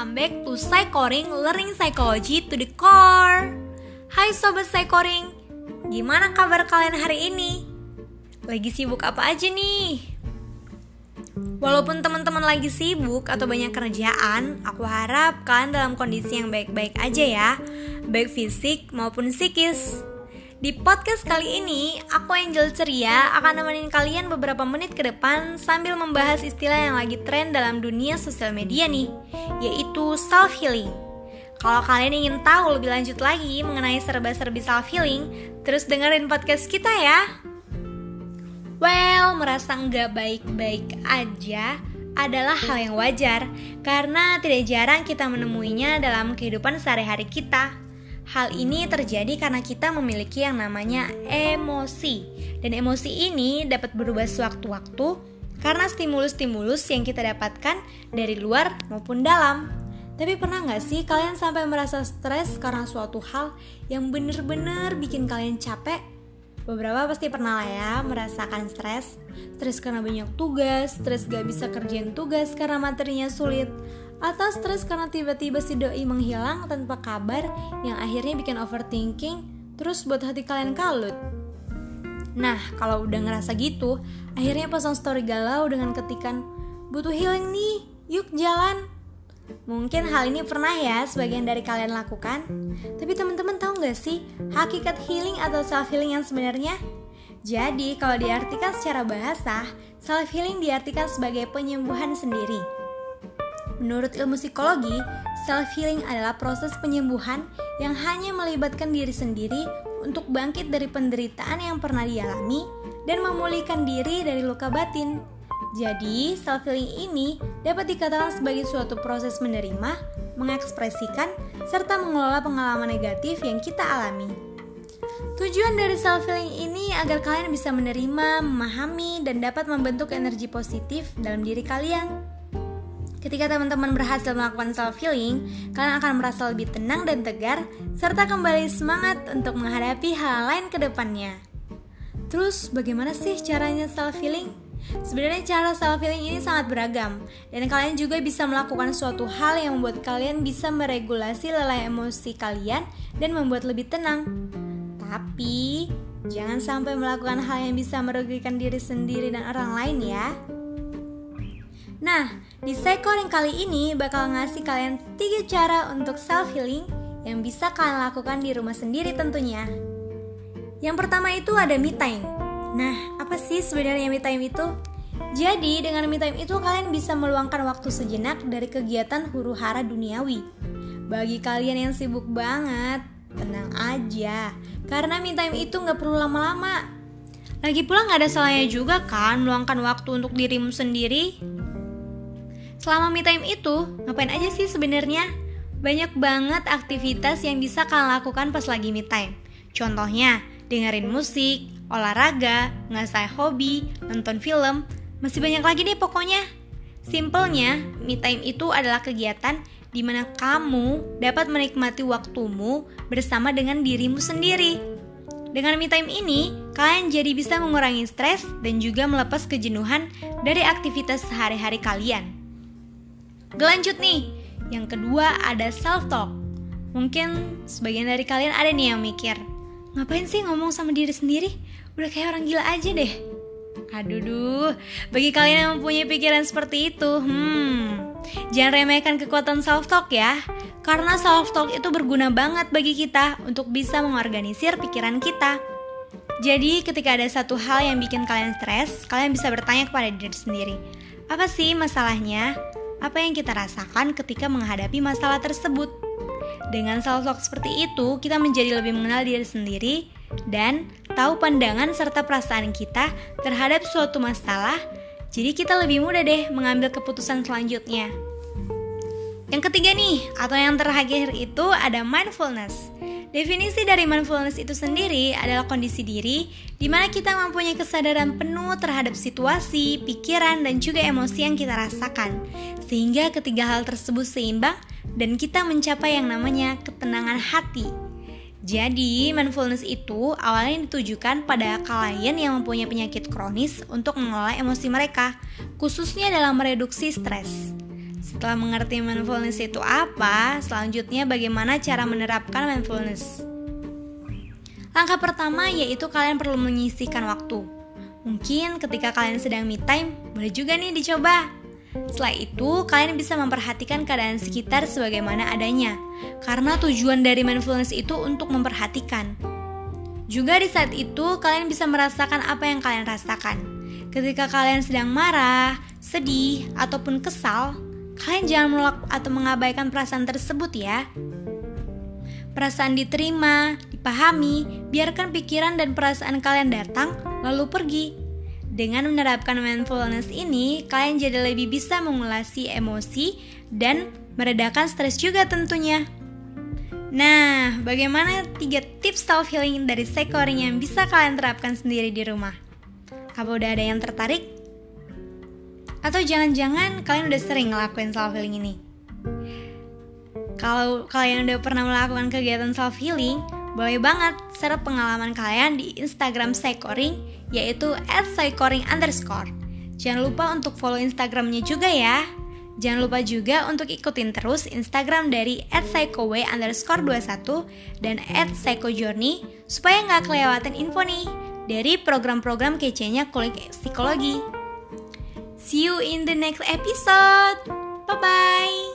Welcome back to Psychoring Learning Psychology to the Core Hai Sobat Psychoring Gimana kabar kalian hari ini? Lagi sibuk apa aja nih? Walaupun teman-teman lagi sibuk atau banyak kerjaan, aku harap kalian dalam kondisi yang baik-baik aja ya, baik fisik maupun psikis. Di podcast kali ini, aku Angel Ceria akan nemenin kalian beberapa menit ke depan sambil membahas istilah yang lagi tren dalam dunia sosial media nih, yaitu self healing. Kalau kalian ingin tahu lebih lanjut lagi mengenai serba-serbi self healing, terus dengerin podcast kita ya. Well, merasa nggak baik-baik aja adalah hal yang wajar karena tidak jarang kita menemuinya dalam kehidupan sehari-hari kita. Hal ini terjadi karena kita memiliki yang namanya emosi, dan emosi ini dapat berubah sewaktu-waktu karena stimulus-stimulus yang kita dapatkan dari luar maupun dalam. Tapi pernah nggak sih kalian sampai merasa stres karena suatu hal yang bener-bener bikin kalian capek? Beberapa pasti pernah lah ya merasakan stres Stres karena banyak tugas, stres gak bisa kerjain tugas karena materinya sulit atau stres karena tiba-tiba si doi menghilang tanpa kabar yang akhirnya bikin overthinking terus buat hati kalian kalut. Nah, kalau udah ngerasa gitu, akhirnya pasang story galau dengan ketikan butuh healing nih, yuk jalan. Mungkin hal ini pernah ya sebagian dari kalian lakukan. Tapi teman-teman tahu nggak sih hakikat healing atau self healing yang sebenarnya? Jadi, kalau diartikan secara bahasa, self healing diartikan sebagai penyembuhan sendiri. Menurut ilmu psikologi, self-healing adalah proses penyembuhan yang hanya melibatkan diri sendiri untuk bangkit dari penderitaan yang pernah dialami dan memulihkan diri dari luka batin. Jadi, self-healing ini dapat dikatakan sebagai suatu proses menerima, mengekspresikan, serta mengelola pengalaman negatif yang kita alami. Tujuan dari self-healing ini agar kalian bisa menerima, memahami, dan dapat membentuk energi positif dalam diri kalian. Ketika teman-teman berhasil melakukan self healing, kalian akan merasa lebih tenang dan tegar serta kembali semangat untuk menghadapi hal lain ke depannya. Terus, bagaimana sih caranya self healing? Sebenarnya cara self healing ini sangat beragam dan kalian juga bisa melakukan suatu hal yang membuat kalian bisa meregulasi lelah emosi kalian dan membuat lebih tenang. Tapi, jangan sampai melakukan hal yang bisa merugikan diri sendiri dan orang lain ya. Nah, di Sekoring kali ini bakal ngasih kalian tiga cara untuk self healing yang bisa kalian lakukan di rumah sendiri tentunya. Yang pertama itu ada me time. Nah, apa sih sebenarnya me time itu? Jadi, dengan me time itu kalian bisa meluangkan waktu sejenak dari kegiatan huru-hara duniawi. Bagi kalian yang sibuk banget, tenang aja, karena me time itu nggak perlu lama-lama. Lagi pula nggak ada salahnya juga kan meluangkan waktu untuk dirimu sendiri Selama me time itu, ngapain aja sih sebenarnya? Banyak banget aktivitas yang bisa kalian lakukan pas lagi me time. Contohnya, dengerin musik, olahraga, ngasah hobi, nonton film, masih banyak lagi deh pokoknya. Simpelnya, me time itu adalah kegiatan di mana kamu dapat menikmati waktumu bersama dengan dirimu sendiri. Dengan me time ini, kalian jadi bisa mengurangi stres dan juga melepas kejenuhan dari aktivitas sehari-hari kalian. Gelanjut nih, yang kedua ada self talk. Mungkin sebagian dari kalian ada nih yang mikir, ngapain sih ngomong sama diri sendiri? Udah kayak orang gila aja deh. Aduh duh, bagi kalian yang mempunyai pikiran seperti itu, hmm, jangan remehkan kekuatan self talk ya. Karena self talk itu berguna banget bagi kita untuk bisa mengorganisir pikiran kita. Jadi, ketika ada satu hal yang bikin kalian stres, kalian bisa bertanya kepada diri sendiri, apa sih masalahnya? Apa yang kita rasakan ketika menghadapi masalah tersebut. Dengan self-talk seperti itu, kita menjadi lebih mengenal diri sendiri dan tahu pandangan serta perasaan kita terhadap suatu masalah, jadi kita lebih mudah deh mengambil keputusan selanjutnya. Yang ketiga nih, atau yang terakhir itu ada mindfulness. Definisi dari mindfulness itu sendiri adalah kondisi diri di mana kita mempunyai kesadaran penuh terhadap situasi, pikiran, dan juga emosi yang kita rasakan, sehingga ketiga hal tersebut seimbang dan kita mencapai yang namanya ketenangan hati. Jadi, mindfulness itu awalnya ditujukan pada klien yang mempunyai penyakit kronis untuk mengelola emosi mereka, khususnya dalam mereduksi stres. Setelah mengerti mindfulness itu apa, selanjutnya bagaimana cara menerapkan mindfulness. Langkah pertama yaitu kalian perlu menyisihkan waktu. Mungkin ketika kalian sedang me time, boleh juga nih dicoba. Setelah itu, kalian bisa memperhatikan keadaan sekitar sebagaimana adanya, karena tujuan dari mindfulness itu untuk memperhatikan. Juga di saat itu, kalian bisa merasakan apa yang kalian rasakan. Ketika kalian sedang marah, sedih, ataupun kesal, kalian jangan menolak atau mengabaikan perasaan tersebut ya. Perasaan diterima, dipahami, biarkan pikiran dan perasaan kalian datang lalu pergi. Dengan menerapkan mindfulness ini, kalian jadi lebih bisa mengulasi emosi dan meredakan stres juga tentunya. Nah, bagaimana tiga tips self healing dari Sekoring yang bisa kalian terapkan sendiri di rumah? Apa udah ada yang tertarik? Atau jangan-jangan kalian udah sering ngelakuin self healing ini? Kalau kalian udah pernah melakukan kegiatan self healing, boleh banget share pengalaman kalian di Instagram Psychoring yaitu @psychoring underscore. Jangan lupa untuk follow Instagramnya juga ya. Jangan lupa juga untuk ikutin terus Instagram dari @psychow underscore 21 dan @psychojourney supaya nggak kelewatan info nih dari program-program kece-nya kulik psikologi. See you in the next episode. Bye-bye.